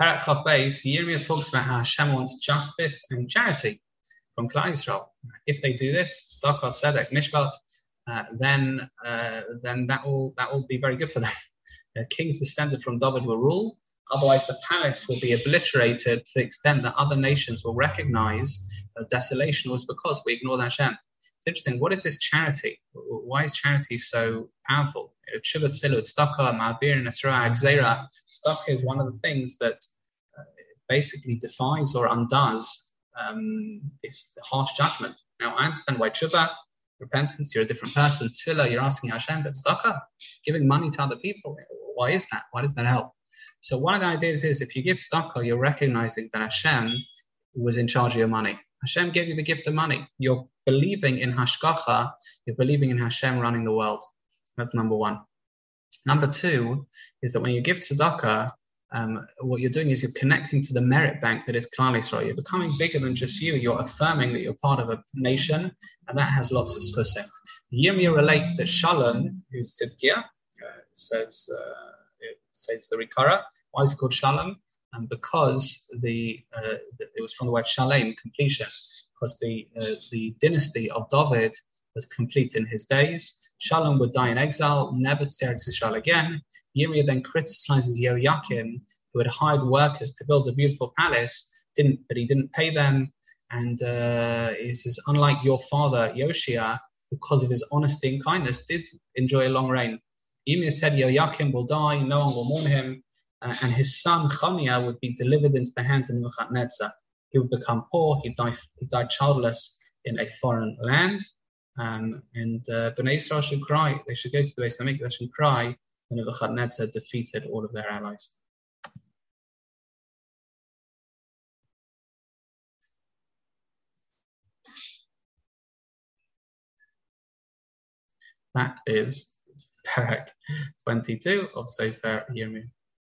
Parak Beis, Yirmiyah talks about how Hashem wants justice and charity from Klal Yisrael. If they do this, Stakot Sedek Mishpat, uh, then uh, then that will that will be very good for them. Uh, kings descended from David will rule. Otherwise, the palace will be obliterated to the extent that other nations will recognize desolation was because we ignored Hashem. It's interesting. What is this charity? Why is charity so powerful? Tshuva tefillah, tzedakah, ma'avir, nesra, agzera. Tzedakah is one of the things that uh, basically defies or undoes um, this harsh judgment. Now, I understand why tshuva, repentance, you're a different person. Tefillah, you're asking Hashem, but tzedakah, giving money to other people, why is that? Why does that help? So one of the ideas is if you give tzedakah, you're recognizing that Hashem was in charge of your money. Hashem gave you the gift of money. You're believing in Hashgacha, you're believing in Hashem running the world. That's number one. Number two is that when you give tzedakah, um, what you're doing is you're connecting to the merit bank that is Klal Yisrael. You're becoming bigger than just you. You're affirming that you're part of a nation, and that has lots of zchusim. Yirmiyah relates that Shalom, who's Tzidkiah, uh, says, uh, it says the Rikara. Why is it called Shalom? And because the, uh, it was from the word shalem, completion, because the uh, the dynasty of David was complete in his days. Shalom would die in exile, never to Eretz Israel again. Yirmiyah then criticizes Yoakim, who had hired workers to build a beautiful palace, didn't but he didn't pay them, and uh, he says, unlike your father Yoshia, because of his honesty and kindness, did enjoy a long reign. Yirmiyah said Yoakim will die, no one will mourn him uh, and his son Chonya would be delivered into the hands of Nebuchadnezzar. He would become poor. He died, he died childless in a foreign land. Um, and uh, Bnei Israel should cry. They should go to the Beis Hamikdash and cry. And Nebuchadnezzar defeated all of their allies. That is Parak 22 of Sefer Yirmiyah.